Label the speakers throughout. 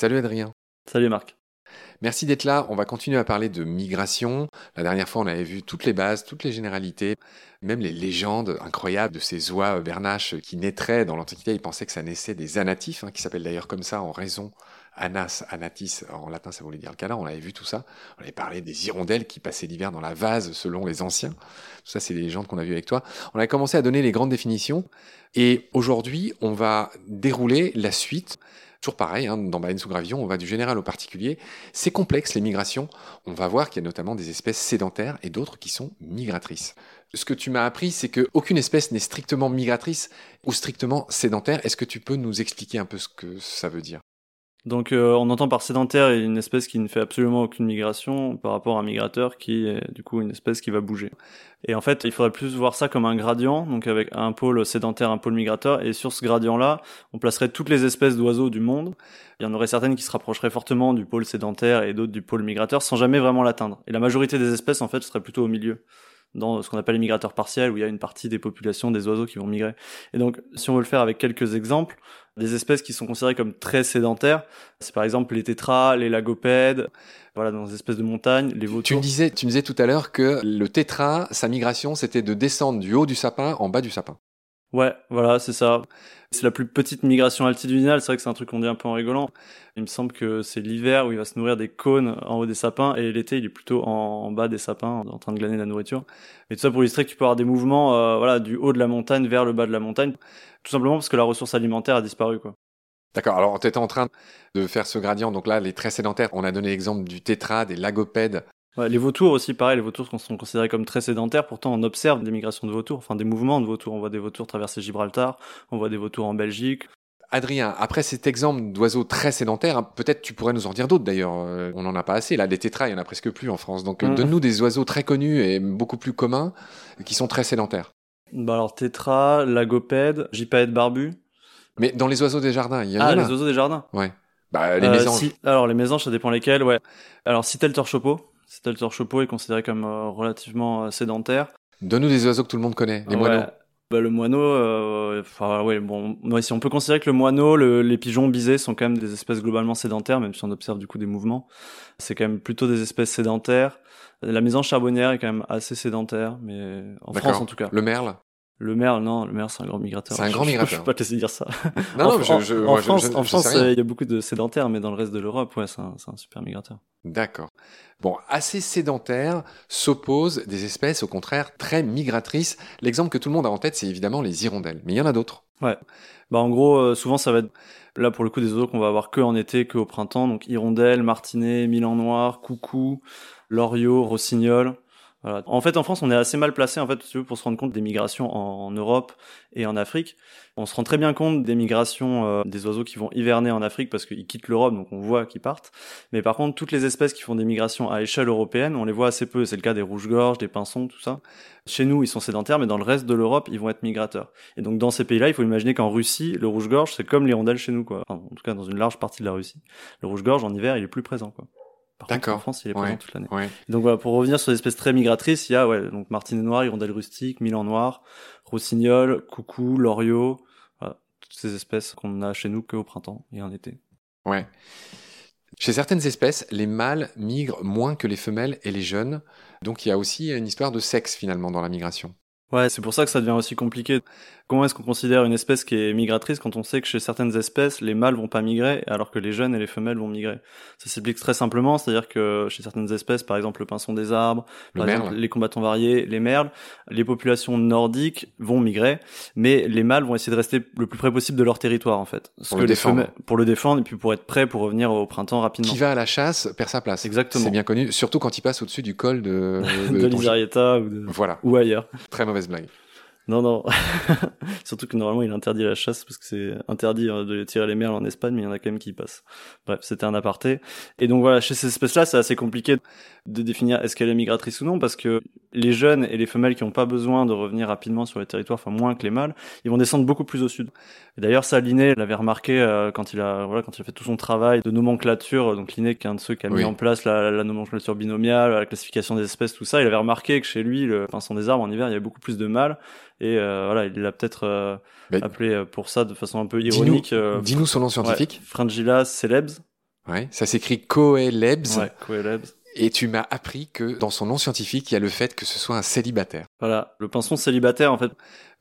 Speaker 1: Salut Adrien.
Speaker 2: Salut Marc.
Speaker 1: Merci d'être là. On va continuer à parler de migration. La dernière fois, on avait vu toutes les bases, toutes les généralités, même les légendes incroyables de ces oies bernaches qui naîtraient dans l'Antiquité. Ils pensaient que ça naissait des anatifs, hein, qui s'appellent d'ailleurs comme ça en raison Anas, anatis, en latin ça voulait dire le canard, on avait vu tout ça. On avait parlé des hirondelles qui passaient l'hiver dans la vase selon les anciens. Tout ça, c'est des légendes qu'on a vues avec toi. On a commencé à donner les grandes définitions. Et aujourd'hui, on va dérouler la suite. Toujours pareil, hein, dans Baleine sous gravillon, on va du général au particulier. C'est complexe, les migrations. On va voir qu'il y a notamment des espèces sédentaires et d'autres qui sont migratrices. Ce que tu m'as appris, c'est qu'aucune espèce n'est strictement migratrice ou strictement sédentaire. Est-ce que tu peux nous expliquer un peu ce que ça veut dire?
Speaker 2: Donc euh, on entend par sédentaire une espèce qui ne fait absolument aucune migration par rapport à un migrateur qui est du coup une espèce qui va bouger. Et en fait, il faudrait plus voir ça comme un gradient, donc avec un pôle sédentaire, un pôle migrateur, et sur ce gradient-là, on placerait toutes les espèces d'oiseaux du monde. Il y en aurait certaines qui se rapprocheraient fortement du pôle sédentaire et d'autres du pôle migrateur sans jamais vraiment l'atteindre. Et la majorité des espèces en fait serait plutôt au milieu dans ce qu'on appelle les migrateurs partiels, où il y a une partie des populations des oiseaux qui vont migrer. Et donc, si on veut le faire avec quelques exemples, des espèces qui sont considérées comme très sédentaires, c'est par exemple les tétras, les lagopèdes, voilà, dans des espèces de montagnes, les vautours.
Speaker 1: Tu me disais, tu me disais tout à l'heure que le tétra, sa migration, c'était de descendre du haut du sapin en bas du sapin.
Speaker 2: Ouais, voilà, c'est ça. C'est la plus petite migration altitudinale. C'est vrai que c'est un truc qu'on dit un peu en rigolant. Il me semble que c'est l'hiver où il va se nourrir des cônes en haut des sapins et l'été il est plutôt en, bas des sapins en train de glaner de la nourriture. Et tout ça pour illustrer que tu peux avoir des mouvements, euh, voilà, du haut de la montagne vers le bas de la montagne, tout simplement parce que la ressource alimentaire a disparu, quoi.
Speaker 1: D'accord. Alors, tu étais en train de faire ce gradient. Donc là, les très sédentaires, on a donné l'exemple du tétra, des lagopèdes,
Speaker 2: les vautours aussi, pareil, les vautours sont considérés comme très sédentaires, pourtant on observe des migrations de vautours, enfin des mouvements de vautours. On voit des vautours traverser Gibraltar, on voit des vautours en Belgique.
Speaker 1: Adrien, après cet exemple d'oiseaux très sédentaires, hein, peut-être tu pourrais nous en dire d'autres d'ailleurs. Euh, on n'en a pas assez. Là, des tétras, il y en a presque plus en France. Donc, euh, mm. donne-nous des oiseaux très connus et beaucoup plus communs qui sont très sédentaires.
Speaker 2: Bah alors, tétra, lagopède, gypaète barbu.
Speaker 1: Mais dans les oiseaux des jardins, il y en
Speaker 2: a.
Speaker 1: Ah,
Speaker 2: les oiseaux des jardins.
Speaker 1: Ouais. Bah, les euh, mésanges.
Speaker 2: alors, les mésanges, ça dépend lesquels, ouais. Alors, le torchopeau, cet torchepeau est considéré comme euh, relativement euh, sédentaire.
Speaker 1: Donne-nous des oiseaux que tout le monde connaît, les moineaux.
Speaker 2: Bah, le moineau, euh, enfin ouais, bon, si on peut considérer que le moineau, les pigeons bisés sont quand même des espèces globalement sédentaires, même si on observe du coup des mouvements. C'est quand même plutôt des espèces sédentaires. La maison charbonnière est quand même assez sédentaire, mais en France en tout cas.
Speaker 1: Le merle?
Speaker 2: Le merle, non, le merle, c'est un grand migrateur.
Speaker 1: C'est un grand migrateur.
Speaker 2: Je, peux pas te laisser dire ça.
Speaker 1: Non, en, je, je,
Speaker 2: en, France, en France il y a beaucoup de sédentaires, mais dans le reste de l'Europe, ouais, c'est un, un, super migrateur.
Speaker 1: D'accord. Bon, assez sédentaire s'opposent des espèces, au contraire, très migratrices. L'exemple que tout le monde a en tête, c'est évidemment les hirondelles. Mais il y en a d'autres.
Speaker 2: Ouais. Bah, en gros, euh, souvent, ça va être, là, pour le coup, des oiseaux qu'on va avoir que en été, que au printemps. Donc, hirondelles, martinets, milan noir, coucou, loriot, rossignol. En fait, en France, on est assez mal placé en fait, pour se rendre compte des migrations en, Europe et en Afrique. On se rend très bien compte des migrations euh, des oiseaux qui vont hiverner en Afrique parce qu'ils quittent l'Europe, donc on voit qu'ils partent. Mais par contre, toutes les espèces qui font des migrations à échelle européenne, on les voit assez peu. C'est le cas des rouges-gorges, des pinsons, tout ça. Chez nous, ils sont sédentaires, mais dans le reste de l'Europe, ils vont être migrateurs. Et donc dans ces pays-là, il faut imaginer qu'en Russie, le rouge-gorge, c'est comme l'hirondelle chez nous, quoi. en tout cas, dans une large partie de la Russie, le rouge-gorge en hiver, il est plus présent, quoi. D'accord. En France, il est présent toute l'année. Donc voilà, pour revenir sur les espèces très migratrices, il y a ouais, donc martinet noir, hirondelle rustique, milan noir, rossignol, coucou, loriot, voilà, toutes ces espèces qu'on a chez nous qu'au printemps et en été.
Speaker 1: Ouais. Chez certaines espèces, les mâles migrent moins que les femelles et les jeunes. Donc il y a aussi une histoire de sexe finalement dans la migration.
Speaker 2: Ouais, c'est pour ça que ça devient aussi compliqué. Comment est-ce qu'on considère une espèce qui est migratrice quand on sait que chez certaines espèces, les mâles vont pas migrer alors que les jeunes et les femelles vont migrer? Ça s'explique très simplement, c'est-à-dire que chez certaines espèces, par exemple le pinson des arbres, par exemple, les combattants variés, les merles, les populations nordiques vont migrer, mais les mâles vont essayer de rester le plus près possible de leur territoire en fait.
Speaker 1: pour le défendre.
Speaker 2: pour le défendre et puis pour être prêt pour revenir au printemps rapidement.
Speaker 1: Qui va à la chasse perd sa place.
Speaker 2: Exactement.
Speaker 1: C'est bien connu, surtout quand il passe au-dessus du col de
Speaker 2: de, de ou, de...
Speaker 1: voilà.
Speaker 2: ou ailleurs.
Speaker 1: Très James Blank.
Speaker 2: Non, non. Surtout que normalement, il interdit la chasse parce que c'est interdit euh, de tirer les merles en Espagne, mais il y en a quand même qui y passent. Bref, c'était un aparté. Et donc voilà, chez ces espèces-là, c'est assez compliqué de définir est-ce qu'elle est migratrice ou non parce que les jeunes et les femelles qui n'ont pas besoin de revenir rapidement sur les territoires, enfin moins que les mâles, ils vont descendre beaucoup plus au sud. Et d'ailleurs, ça, Linné l'avait remarqué euh, quand il a, voilà, quand il a fait tout son travail de nomenclature. Donc Linné, qui est un de ceux qui a mis en place la, la, nomenclature binomiale, la classification des espèces, tout ça, il avait remarqué que chez lui, le pinson des arbres en hiver, il y avait beaucoup plus de mâles et euh, voilà, il l'a peut-être euh, appelé euh, pour ça de façon un peu ironique.
Speaker 1: Dis-nous son nom scientifique.
Speaker 2: Ouais, Frangilla celebs.
Speaker 1: Ouais, ça s'écrit Coelebs.
Speaker 2: Ouais, Coelebs.
Speaker 1: Et tu m'as appris que dans son nom scientifique, il y a le fait que ce soit un célibataire.
Speaker 2: Voilà, le pinson célibataire en fait.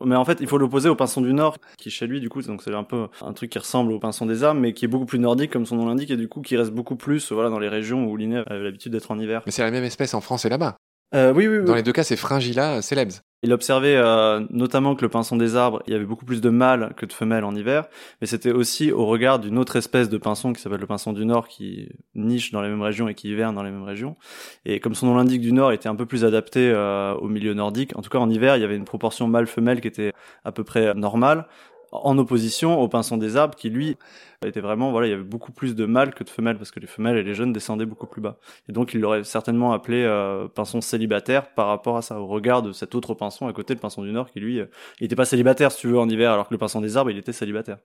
Speaker 2: Mais en fait, il faut l'opposer au pinson du Nord, qui est chez lui du coup, donc c'est un peu un truc qui ressemble au pinson des arbres, mais qui est beaucoup plus nordique comme son nom l'indique, et du coup qui reste beaucoup plus voilà dans les régions où Linné avait l'habitude d'être en hiver.
Speaker 1: Mais c'est la même espèce en France et là-bas.
Speaker 2: Euh, oui, oui, oui.
Speaker 1: Dans les deux cas, c'est Fringilla celebs.
Speaker 2: Il observait euh, notamment que le pinson des arbres, il y avait beaucoup plus de mâles que de femelles en hiver, mais c'était aussi au regard d'une autre espèce de pinson qui s'appelle le pinson du Nord, qui niche dans les mêmes régions et qui hiverne dans les mêmes régions. Et comme son nom l'indique, du Nord était un peu plus adapté euh, au milieu nordique. En tout cas, en hiver, il y avait une proportion mâle-femelle qui était à peu près normale en opposition au pinson des arbres qui lui était vraiment voilà il y avait beaucoup plus de mâles que de femelles parce que les femelles et les jeunes descendaient beaucoup plus bas. Et donc il l'aurait certainement appelé euh, pinson célibataire par rapport à ça au regard de cet autre pinson à côté le pinson du nord qui lui euh, il était pas célibataire si tu veux en hiver alors que le pinson des arbres il était célibataire.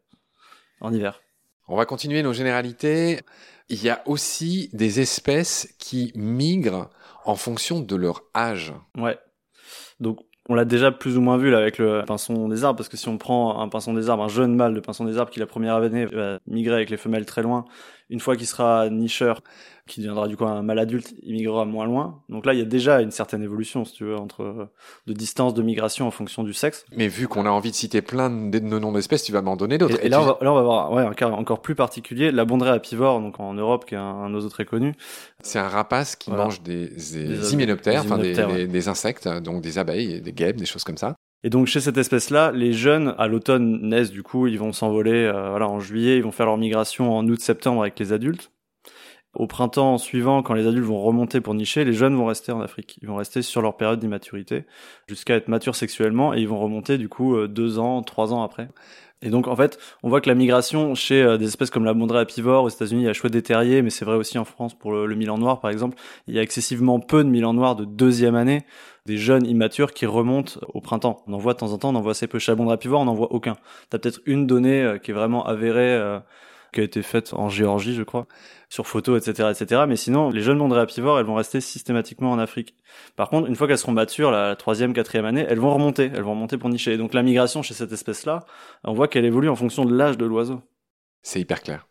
Speaker 2: En hiver.
Speaker 1: On va continuer nos généralités. Il y a aussi des espèces qui migrent en fonction de leur âge.
Speaker 2: Ouais. Donc on l'a déjà plus ou moins vu là avec le pinson des arbres, parce que si on prend un pinson des arbres, un jeune mâle de pinson des arbres qui la première année va migrer avec les femelles très loin, une fois qu'il sera nicheur, qui deviendra du coup un mâle adulte, il migrera moins loin. Donc là, il y a déjà une certaine évolution, si tu veux, entre de distance de migration en fonction du sexe.
Speaker 1: Mais vu qu'on a envie de citer plein de, noms d'espèces, tu vas m'en donner d'autres.
Speaker 2: Et, là, on va, là, on va voir ouais, un cas encore plus particulier, la bondrée apivore, donc en Europe, qui est un, oiseau très connu.
Speaker 1: C'est un rapace qui mange des, des, hyménoptères, enfin des, des, insectes, donc des abeilles, des guêpes, des choses comme ça.
Speaker 2: Et donc chez cette espèce-là, les jeunes à l'automne naissent du coup, ils vont s'envoler euh, voilà en juillet, ils vont faire leur migration en août-septembre avec les adultes. Au printemps suivant, quand les adultes vont remonter pour nicher, les jeunes vont rester en Afrique. Ils vont rester sur leur période d'immaturité jusqu'à être matures sexuellement et ils vont remonter du coup euh, deux ans, trois ans après. Et donc en fait, on voit que la migration chez euh, des espèces comme la mondrée apivore aux États-Unis, il y a chouette des terriers, mais c'est vrai aussi en France pour le, Milan noir par exemple. Il y a excessivement peu de Milan noir de deuxième année, des jeunes immatures qui remontent au printemps. On en voit de temps en temps, on en voit assez peu. Mondrée apivore, on n'en voit aucun. T'as peut-être une donnée euh, qui est vraiment avérée qui a été faite en Géorgie, je crois, sur photo, etc., etc. Mais sinon, les jeunes réapivores, elles vont rester systématiquement en Afrique. Par contre, une fois qu'elles seront matures, la troisième, quatrième année, elles vont remonter, elles vont remonter pour nicher. donc la migration chez cette espèce-là, on voit qu'elle évolue en fonction de l'âge de l'oiseau.
Speaker 1: C'est hyper clair.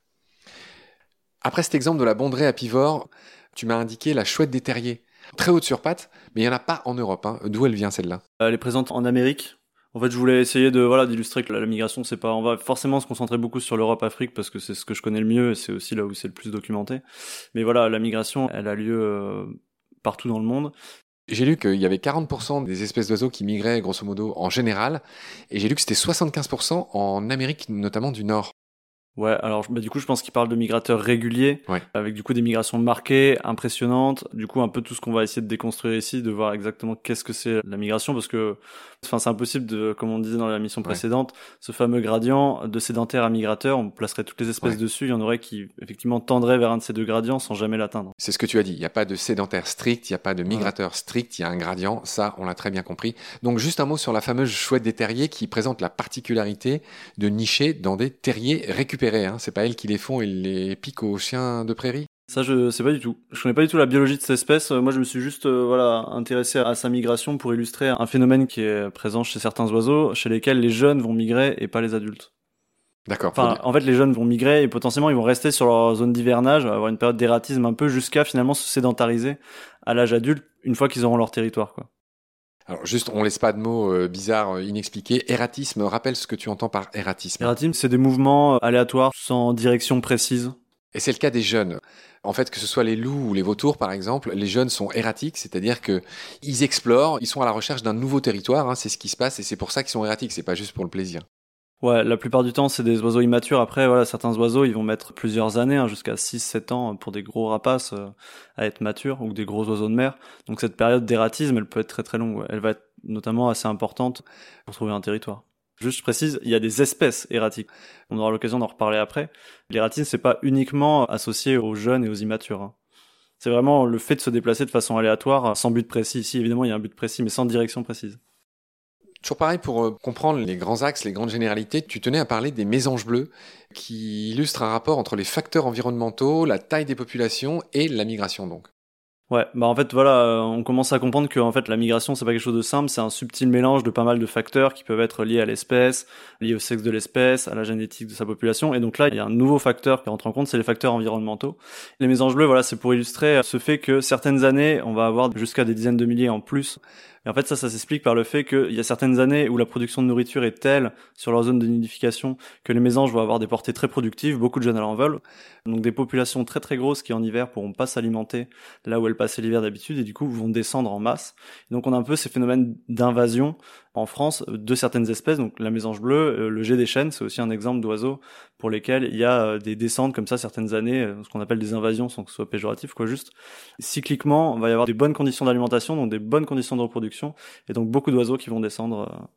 Speaker 1: Après cet exemple de la bondrée apivore, tu m'as indiqué la chouette des terriers. Très haute sur pattes, mais il n'y en a pas en Europe. Hein. D'où elle vient celle-là?
Speaker 2: Elle est présente en Amérique, en fait, je voulais essayer de voilà d'illustrer que la, migration, c'est pas, on va forcément se concentrer beaucoup sur l'Europe-Afrique parce que c'est ce que je connais le mieux et c'est aussi là où c'est le plus documenté. Mais voilà, la migration, elle a lieu euh, partout dans le monde.
Speaker 1: J'ai lu qu'il y avait 40% des espèces d'oiseaux qui migraient grosso modo en général, et j'ai lu que c'était 75% en Amérique, notamment du Nord.
Speaker 2: Ouais, alors bah, du coup, je pense qu'il parle de migrateurs réguliers, avec du coup des migrations marquées, impressionnantes. Du coup, un peu tout ce qu'on va essayer de déconstruire ici, de voir exactement qu'est-ce que c'est la migration, parce que enfin, c'est impossible de, comme on disait dans la mission précédente, ce fameux gradient de sédentaire à migrateur, on placerait toutes les espèces dessus, il y en aurait qui effectivement tendraient vers un de ces deux gradients sans jamais l'atteindre.
Speaker 1: C'est ce que tu as dit. Il n'y a pas de sédentaire strict, il n'y a pas de migrateur strict, il y a un gradient. Ça, on l'a très bien compris. Donc, juste un mot sur la fameuse chouette des terriers qui présente la particularité de nicher dans des terriers récupérés Hein. C'est pas elles qui les font, ils les piquent aux chiens de prairie?
Speaker 2: Ça, je sais pas du tout. Je connais pas du tout la biologie de cette espèce. Moi, je me suis juste euh, voilà intéressé à sa migration pour illustrer un phénomène qui est présent chez certains oiseaux, chez lesquels les jeunes vont migrer et pas les adultes.
Speaker 1: D'accord.
Speaker 2: Enfin, en fait, les jeunes vont migrer et potentiellement ils vont rester sur leur zone d'hivernage, avoir une période d'ératisme un peu jusqu'à finalement se sédentariser à l'âge adulte une fois qu'ils auront leur territoire, quoi.
Speaker 1: Alors juste, on laisse pas de mots euh, bizarres, euh, inexpliqués. Erratisme, rappelle ce que tu entends par erratisme.
Speaker 2: Erratisme, c'est des mouvements euh, aléatoires sans direction précise.
Speaker 1: Et c'est le cas des jeunes. En fait, que ce soit les loups ou les vautours, par exemple, les jeunes sont erratiques, c'est-à-dire que ils explorent, ils sont à la recherche d'un nouveau territoire. Hein, c'est ce qui se passe, et c'est pour ça qu'ils sont erratiques. C'est pas juste pour le plaisir.
Speaker 2: Ouais, la plupart du temps, c'est des oiseaux immatures. Après, voilà, certains oiseaux, ils vont mettre plusieurs années, hein, jusqu'à 6-7 ans pour des gros rapaces euh, à être matures, ou des gros oiseaux de mer. Donc cette période d'ératisme, elle peut être très très longue. Elle va être notamment assez importante pour trouver un territoire. Juste, je précise, il y a des espèces erratiques. On aura l'occasion d'en reparler après. L'ératisme, c'est pas uniquement associé aux jeunes et aux immatures. Hein. C'est vraiment le fait de se déplacer de façon aléatoire, sans but précis. Ici, évidemment, il y a un but précis, mais sans direction précise.
Speaker 1: Toujours pareil, pour euh, comprendre les grands axes, les grandes généralités, tu tenais à parler des mésanges bleus, qui illustrent un rapport entre les facteurs environnementaux, la taille des populations et la migration donc.
Speaker 2: Ouais, bah en fait voilà, euh, on commence à comprendre que en fait la migration c'est pas quelque chose de simple, c'est un subtil mélange de pas mal de facteurs qui peuvent être liés à l'espèce, liés au sexe de l'espèce, à la génétique de sa population. Et donc là, il y a un nouveau facteur qui rentre en compte, c'est les facteurs environnementaux. Les mésanges bleus, voilà, c'est pour illustrer ce fait que certaines années, on va avoir jusqu'à des dizaines de milliers en plus et en fait, ça, ça s'explique par le fait qu'il y a certaines années où la production de nourriture est telle sur leur zone de nidification que les mésanges vont avoir des portées très productives, beaucoup de jeunes à l'envol. Donc des populations très très grosses qui en hiver pourront pas s'alimenter là où elles passaient l'hiver d'habitude et du coup vont descendre en masse. donc on a un peu ces phénomènes d'invasion en France de certaines espèces. Donc la mésange bleue, euh, le jet des chênes, c'est aussi un exemple d'oiseaux pour lesquels il y a euh, des descentes comme ça certaines années, euh, ce qu'on appelle des invasions sans que ce soit péjoratif, quoi. Juste cycliquement, il va y avoir des bonnes conditions d'alimentation, donc des bonnes conditions de reproduction, et donc beaucoup d'oiseaux qui vont descendre.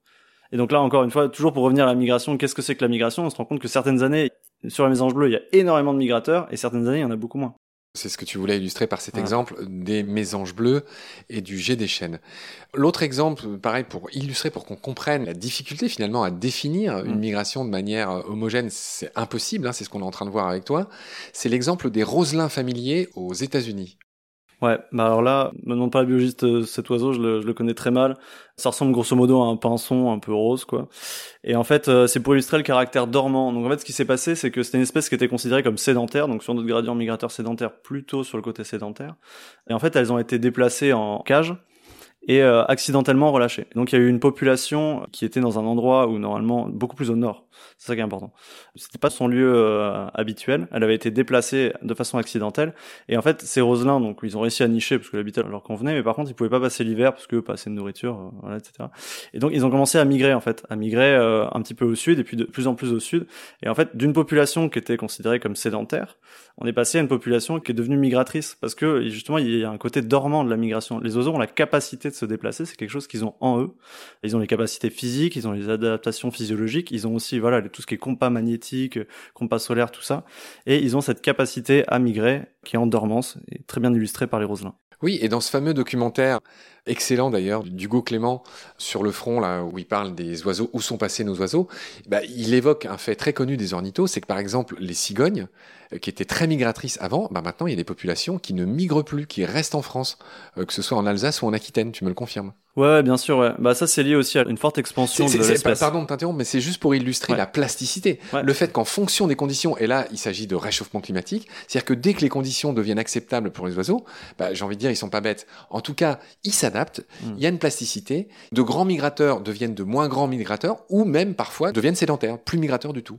Speaker 2: Et donc là, encore une fois, toujours pour revenir à la migration, qu'est-ce que c'est que la migration? On se rend compte que certaines années, sur la mésange bleue, il y a énormément de migrateurs, et certaines années, il y en a beaucoup moins.
Speaker 1: C'est ce que tu voulais illustrer par cet exemple des mésanges bleus et du jet des chênes. L'autre exemple, pareil, pour illustrer, pour qu'on comprenne la difficulté finalement à définir une mm. migration de manière euh, homogène, c'est impossible, hein, c'est ce qu'on est en train de voir avec toi, c'est l'exemple des roselins familiers aux États-Unis.
Speaker 2: Ouais, bah alors là, me demande pas la biologiste euh, cet oiseau, je le, connais très mal. Ça ressemble grosso modo à un pinson un peu rose, quoi. Et en fait, euh, c'est pour illustrer le caractère dormant. Donc en fait, ce qui s'est passé, c'est que c'était une espèce qui était considérée comme sédentaire, donc sur notre gradient migrateur sédentaire, plutôt sur le côté sédentaire. Et en fait, elles ont été déplacées en cage et euh, accidentellement relâchées. Donc il y a eu une population qui était dans un endroit où normalement beaucoup plus au nord. C'est ça qui est important. C'était pas son lieu euh, habituel. Elle avait été déplacée de façon accidentelle. Et en fait, ces roselins, donc ils ont réussi à nicher parce que l'habitat leur convenait, mais par contre ils pouvaient pas passer l'hiver parce que pas assez de nourriture, euh, etc. Et donc ils ont commencé à migrer en fait, à migrer un petit peu au sud et puis de plus en plus au sud. Et en fait, d'une population qui était considérée comme sédentaire, on est passé à une population qui est devenue migratrice parce que justement il y a un côté dormant de la migration. Les oiseaux ont la capacité de se déplacer, c'est quelque chose qu'ils ont en eux. Ils ont les capacités physiques, ils ont les adaptations physiologiques, ils ont aussi voilà tout ce qui est compas magnétique, compas solaire, tout ça, et ils ont cette capacité à migrer qui est en dormance et très bien illustrée par les roselins.
Speaker 1: Oui, et dans ce fameux documentaire, excellent d'ailleurs, d'Hugo Clément, sur le front, là, où il parle des oiseaux, où sont passés nos oiseaux, bah, il évoque un fait très connu des ornithos, c'est que par exemple, les cigognes, euh, qui étaient très migratrices avant, bah maintenant il y a des populations qui ne migrent plus, qui restent en France, euh, que ce soit en Alsace ou en Aquitaine, tu me le confirmes?
Speaker 2: Ouais, bien sûr. Ouais. Bah ça, c'est lié aussi à une forte expansion de l'espèce.
Speaker 1: Pardon de t'interrompre, mais c'est juste pour illustrer la plasticité. Le fait qu'en fonction des conditions, et là, il s'agit de réchauffement climatique, c'est-à-dire que dès que les conditions deviennent acceptables pour les oiseaux, bah, j'ai envie de dire, ils sont pas bêtes. En tout cas, ils s'adaptent. Hmm. Il y a une plasticité. De grands migrateurs deviennent de moins grands migrateurs, ou même parfois deviennent sédentaires, plus migrateurs du tout.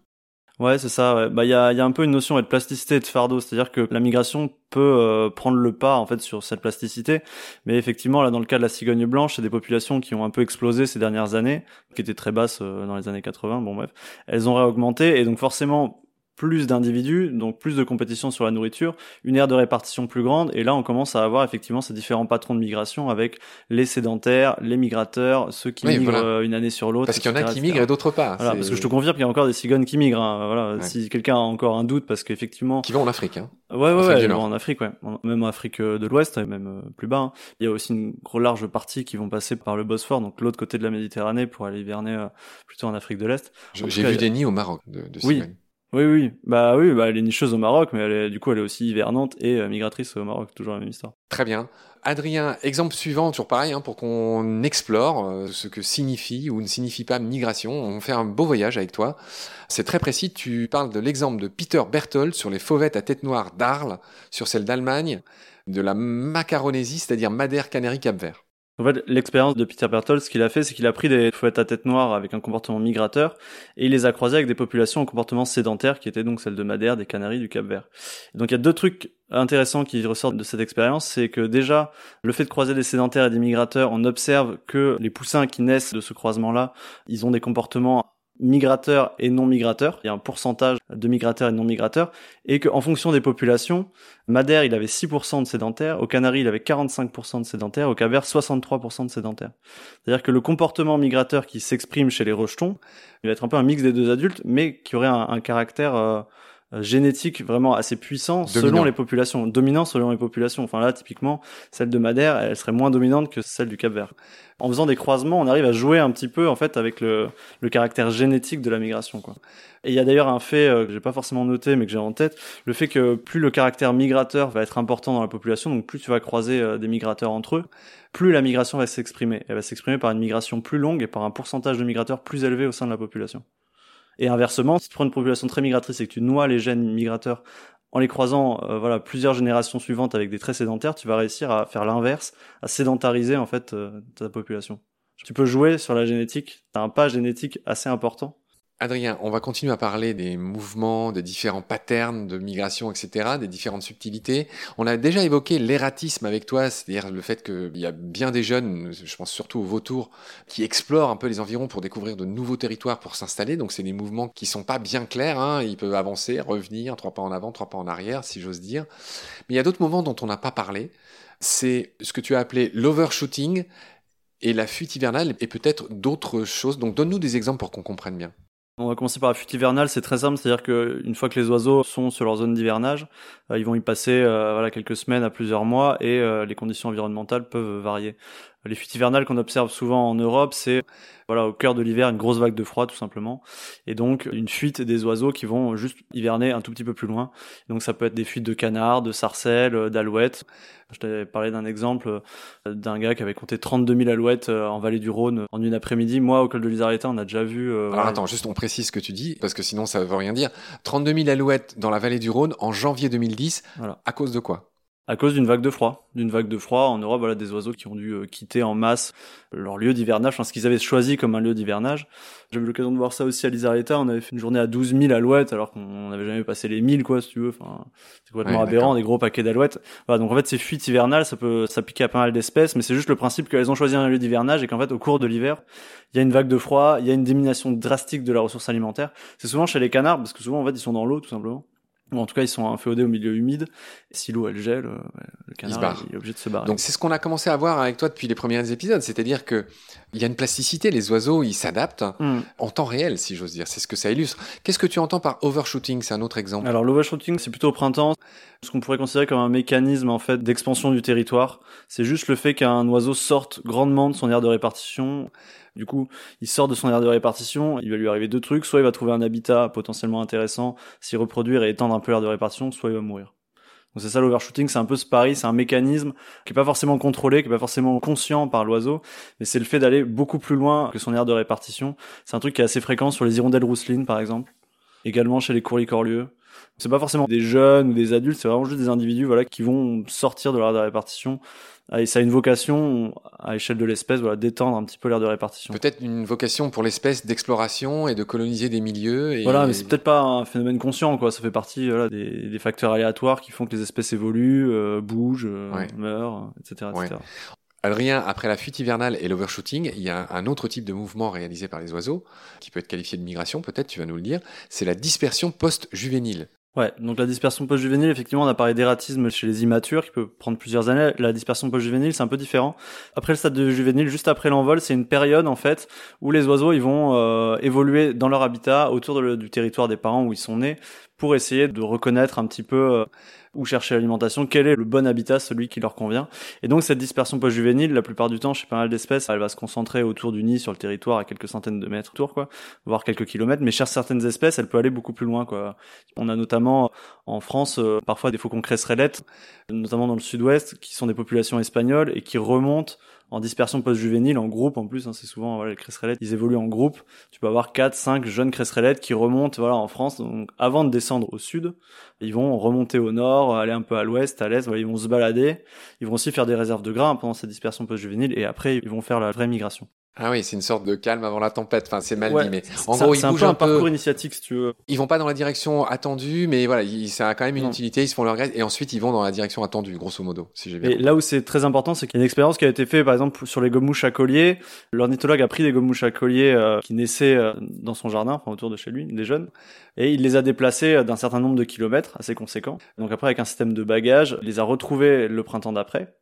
Speaker 2: Ouais, c'est ça. Ouais. Bah, il y a, y a un peu une notion de plasticité et de fardeau, c'est-à-dire que la migration peut euh, prendre le pas en fait sur cette plasticité, mais effectivement là dans le cas de la cigogne blanche, c'est des populations qui ont un peu explosé ces dernières années, qui étaient très basses euh, dans les années 80. Bon bref, elles ont réaugmenté et donc forcément plus d'individus, donc plus de compétition sur la nourriture, une aire de répartition plus grande, et là on commence à avoir effectivement ces différents patrons de migration avec les sédentaires, les migrateurs, ceux qui migrent euh, une année sur l'autre.
Speaker 1: Parce qu'il y en a qui migrent et d'autres pas.
Speaker 2: Voilà, parce que je te confirme qu'il y a encore des cigognes qui migrent. Hein. Voilà, si quelqu'un a encore un doute, parce qu'effectivement.
Speaker 1: Qui vont en Afrique. Hein.
Speaker 2: Ouais, ouais, ouais en Afrique, ouais. Même en Afrique euh, de l'Ouest, même euh, plus bas. Hein. Il y a aussi une grosse large partie qui vont passer par le Bosphore, donc l'autre côté de la Méditerranée, pour aller hiverner plutôt en Afrique de l'Est.
Speaker 1: J'ai vu des nids au Maroc de, de cigognes.
Speaker 2: Oui, oui, bah oui, bah elle est nicheuse au Maroc, mais du coup elle est aussi hivernante et euh, migratrice au Maroc, toujours la même histoire.
Speaker 1: Très bien. Adrien, exemple suivant, toujours pareil, hein, pour qu'on explore euh, ce que signifie ou ne signifie pas migration. On fait un beau voyage avec toi. C'est très précis, tu parles de l'exemple de Peter Berthold sur les fauvettes à tête noire d'Arles, sur celle d'Allemagne, de la Macaronésie, c'est-à-dire Madère, Canaries, Cap-Vert.
Speaker 2: En fait, l'expérience de Peter Berthold, ce qu'il a fait, c'est qu'il a pris des fouettes à tête noire avec un comportement migrateur et il les a croisées avec des populations en comportement sédentaire qui étaient donc celles de Madère, des Canaries, du Cap-Vert. Donc il y a deux trucs intéressants qui ressortent de cette expérience, c'est que déjà, le fait de croiser des sédentaires et des migrateurs, on observe que les poussins qui naissent de ce croisement-là, ils ont des comportements migrateurs et non migrateurs. Il y a un pourcentage de migrateurs et non migrateurs. Et qu'en fonction des populations, Madère, il avait 6% de sédentaires. Au Canaries, il avait 45% de sédentaires. Au Cap-Vert, 63% de sédentaires. C'est-à-dire que le comportement migrateur qui s'exprime chez les rejetons, il va être un peu un mix des deux adultes, mais qui aurait un, caractère euh, euh, génétique vraiment assez puissant selon les populations, dominant selon les populations. Enfin là, typiquement, celle de Madère, elle serait moins dominante que celle du Cap-Vert. En faisant des croisements, on arrive à jouer un petit peu en fait avec le, le caractère génétique de la migration. Quoi. Et il y a d'ailleurs un fait euh, que j'ai pas forcément noté, mais que j'ai en tête, le fait que plus le caractère migrateur va être important dans la population, donc plus tu vas croiser euh, des migrateurs entre eux, plus la migration va s'exprimer. Elle va s'exprimer par une migration plus longue et par un pourcentage de migrateurs plus élevé au sein de la population. Et inversement, si tu prends une population très migratrice et que tu noies les gènes migrateurs en les croisant euh, voilà plusieurs générations suivantes avec des traits sédentaires, tu vas réussir à faire l'inverse, à sédentariser en fait euh, ta population. Tu peux jouer sur la génétique, tu as un pas génétique assez important
Speaker 1: Adrien, on va continuer à parler des mouvements, des différents patterns de migration, etc., des différentes subtilités. On a déjà évoqué l'ératisme avec toi, c'est-à-dire le fait qu'il y a bien des jeunes, je pense surtout aux vautours, qui explorent un peu les environs pour découvrir de nouveaux territoires pour s'installer. Donc c'est des mouvements qui sont pas bien clairs. Hein. Ils peuvent avancer, revenir, trois pas en avant, trois pas en arrière, si j'ose dire. Mais il y a d'autres mouvements dont on n'a pas parlé. C'est ce que tu as appelé l'overshooting et la fuite hivernale et peut-être d'autres choses. Donc donne-nous des exemples pour qu'on comprenne bien.
Speaker 2: On va commencer par la fuite hivernale, c'est très simple, c'est-à-dire qu'une fois que les oiseaux sont sur leur zone d'hivernage, euh, ils vont y passer euh, voilà quelques semaines à plusieurs mois et euh, les conditions environnementales peuvent varier. Les fuites hivernales qu'on observe souvent en Europe, c'est voilà, au cœur de l'hiver, une grosse vague de froid tout simplement, et donc une fuite des oiseaux qui vont juste hiverner un tout petit peu plus loin. Donc ça peut être des fuites de canards, de sarcelles, euh, d'alouettes. Je t'avais parlé d'un exemple euh, d'un gars qui avait compté 32 000 alouettes euh, en vallée du Rhône en une après-midi. Moi, au col de l'Isareta, on a déjà vu.
Speaker 1: Alors attends, juste on précise ce que tu dis parce que sinon ça veut rien dire. 32 000 alouettes dans la vallée du Rhône en janvier 2010. Voilà. À cause de quoi?
Speaker 2: À cause d'une vague de froid, d'une vague de froid en Europe, voilà des oiseaux qui ont dû euh, quitter en masse leur lieu d'hivernage, enfin ce qu'ils avaient choisi comme un lieu d'hivernage. J'avais eu l'occasion de voir ça aussi à l'Isareta, on avait fait une journée à 12 000 alouettes alors qu'on n'avait jamais passé les 1000 quoi si tu veux, enfin c'est complètement aberrant, des gros paquets d'alouettes. Voilà, donc en fait ces fuites hivernales, ça peut s'appliquer à pas mal d'espèces, mais c'est juste le principe qu'elles ont choisi un lieu d'hivernage et qu'en fait au cours de l'hiver, il y a une vague de froid, il y a une diminution drastique de la ressource alimentaire. C'est souvent chez les canards parce que souvent en fait ils sont dans l'eau tout simplement en tout cas, ils sont inféodés au milieu humide. Si l'eau elle gèle, euh, le canard est obligé de se barrer.
Speaker 1: Donc c'est ce qu'on a commencé à voir avec toi depuis les premiers épisodes, c'est-à-dire que il y a une plasticité, les oiseaux ils s'adaptent hmm. en temps réel, si j'ose dire. C'est ce que ça illustre. Qu'est-ce que tu entends par overshooting? C'est un autre exemple.
Speaker 2: Alors l'overshooting, c'est plutôt au printemps, ce qu'on pourrait considérer comme un mécanisme en fait d'expansion du territoire. C'est juste le fait qu'un oiseau sorte grandement de son aire de répartition du coup, il sort de son aire de répartition, il va lui arriver deux trucs, soit il va trouver un habitat potentiellement intéressant, s'y reproduire et étendre un peu l'aire de répartition, soit il va mourir. C'est ça l'overshooting, c'est un peu ce pari, c'est un mécanisme qui est pas forcément contrôlé, qui est pas forcément conscient par l'oiseau, mais c'est le fait d'aller beaucoup plus loin que son aire de répartition. C'est un truc qui est assez fréquent sur les hirondelles rousselines par exemple, également chez les courlis-corlieux. C'est pas forcément des jeunes ou des adultes, c'est vraiment juste des individus voilà qui vont sortir de l'aire de répartition et ça a une vocation à échelle de l'espèce voilà, d'étendre un petit peu l'aire de répartition.
Speaker 1: Peut-être une vocation pour l'espèce d'exploration et de coloniser des milieux. Et...
Speaker 2: Voilà, mais c'est peut-être pas un phénomène conscient, quoi. Ça fait partie voilà, des, des facteurs aléatoires qui font que les espèces évoluent, euh, bougent, euh, meurent, etc. etc.
Speaker 1: Adrien, après la fuite hivernale et l'overshooting, il y a un autre type de mouvement réalisé par les oiseaux, qui peut être qualifié de migration, peut-être, tu vas nous le dire, c'est la dispersion post-juvénile.
Speaker 2: Ouais, donc la dispersion post-juvénile, effectivement, on a parlé d'ératisme chez les immatures qui peut prendre plusieurs années. La dispersion post-juvénile, c'est un peu différent. Après le stade de juvénile, juste après l'envol, c'est une période en fait où les oiseaux ils vont euh, évoluer dans leur habitat autour du territoire des parents où ils sont nés pour essayer de reconnaître un petit peu euh, où chercher l'alimentation, quel est le bon habitat, celui qui leur convient. Et donc cette dispersion post-juvénile, la plupart du temps, chez pas mal d'espèces, elle va se concentrer autour du nid sur le territoire à quelques centaines de mètres autour, quoi, voire quelques kilomètres. Mais chez certaines espèces, elle peut aller beaucoup plus loin, quoi. On a notamment en France euh, parfois des faucons cresserellettes, notamment dans le sud-ouest, qui sont des populations espagnoles et qui remontent en dispersion post-juvénile, en groupe en plus, hein, c'est souvent voilà, les cresserellettes, ils évoluent en groupe. Tu peux avoir 4, 5 jeunes cresserellettes qui remontent voilà, en France. Donc avant de descendre au sud, ils vont remonter au nord, aller un peu à l'ouest, à l'est, voilà, ils vont se balader. Ils vont aussi faire des réserves de grains pendant cette dispersion post-juvénile et après ils vont faire la vraie migration.
Speaker 1: Ah oui, c'est une sorte de calme avant la tempête. Enfin, c'est mal dit, mais
Speaker 2: en gros, ils bougent un, peu un parcours initiatique, si tu veux.
Speaker 1: Ils vont pas dans la direction attendue, mais voilà, ça a quand même une utilité. Ils se font leur graisse et ensuite ils vont dans la direction attendue, grosso modo, si j'ai bien.
Speaker 2: Et là où c'est très important, c'est qu'il y a une expérience qui a été faite, par exemple, sur les gommouches à collier. L'ornithologue a pris des gommouches à collier euh, qui naissaient euh, dans son jardin, enfin autour de chez lui, des jeunes, et il les a déplacés euh, d'un certain nombre de kilomètres, assez conséquent. Donc après, avec un système de bagages, il les a retrouvés le printemps d'après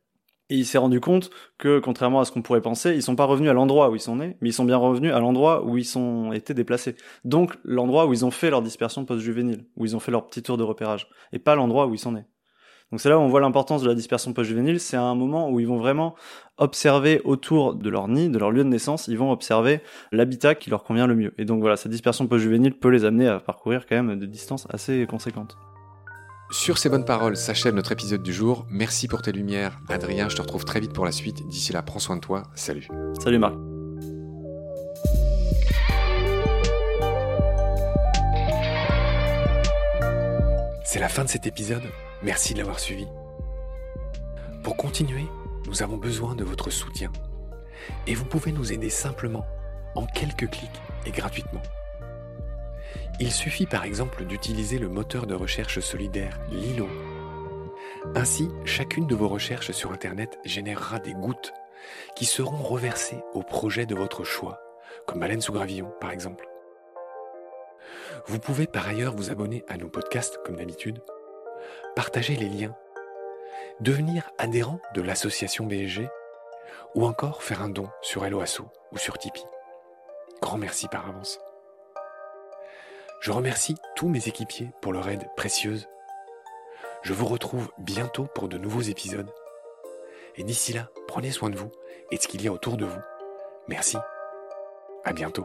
Speaker 2: Et il s'est rendu compte que, contrairement à ce qu'on pourrait penser, ils sont pas revenus à l'endroit où ils sont nés, mais ils sont bien revenus à l'endroit où ils sont été déplacés. Donc, l'endroit où ils ont fait leur dispersion post-juvénile, où ils ont fait leur petit tour de repérage, et pas l'endroit où ils sont nés. Donc c'est là où on voit l'importance de la dispersion post-juvénile, c'est un moment où ils vont vraiment observer autour de leur nid, de leur lieu de naissance, ils vont observer l'habitat qui leur convient le mieux. Et donc voilà, cette dispersion post-juvénile peut les amener à parcourir quand même des distances assez conséquentes.
Speaker 1: Sur ces bonnes paroles s'achève notre épisode du jour. Merci pour tes lumières. Adrien, je te retrouve très vite pour la suite. D'ici là, prends soin de toi. Salut.
Speaker 2: Salut Marc.
Speaker 1: C'est la fin de cet épisode. Merci de l'avoir suivi. Pour continuer, nous avons besoin de votre soutien. Et vous pouvez nous aider simplement, en quelques clics et gratuitement. Il suffit par exemple d'utiliser le moteur de recherche solidaire Lilo. Ainsi, chacune de vos recherches sur Internet générera des gouttes qui seront reversées au projet de votre choix, comme Baleine sous gravillon par exemple. Vous pouvez par ailleurs vous abonner à nos podcasts comme d'habitude, partager les liens, devenir adhérent de l'association BSG ou encore faire un don sur Helloasso ou sur Tipeee. Grand merci par avance. Je remercie tous mes équipiers pour leur aide précieuse. Je vous retrouve bientôt pour de nouveaux épisodes. Et d'ici là, prenez soin de vous et de ce qu'il y a autour de vous. Merci. À bientôt.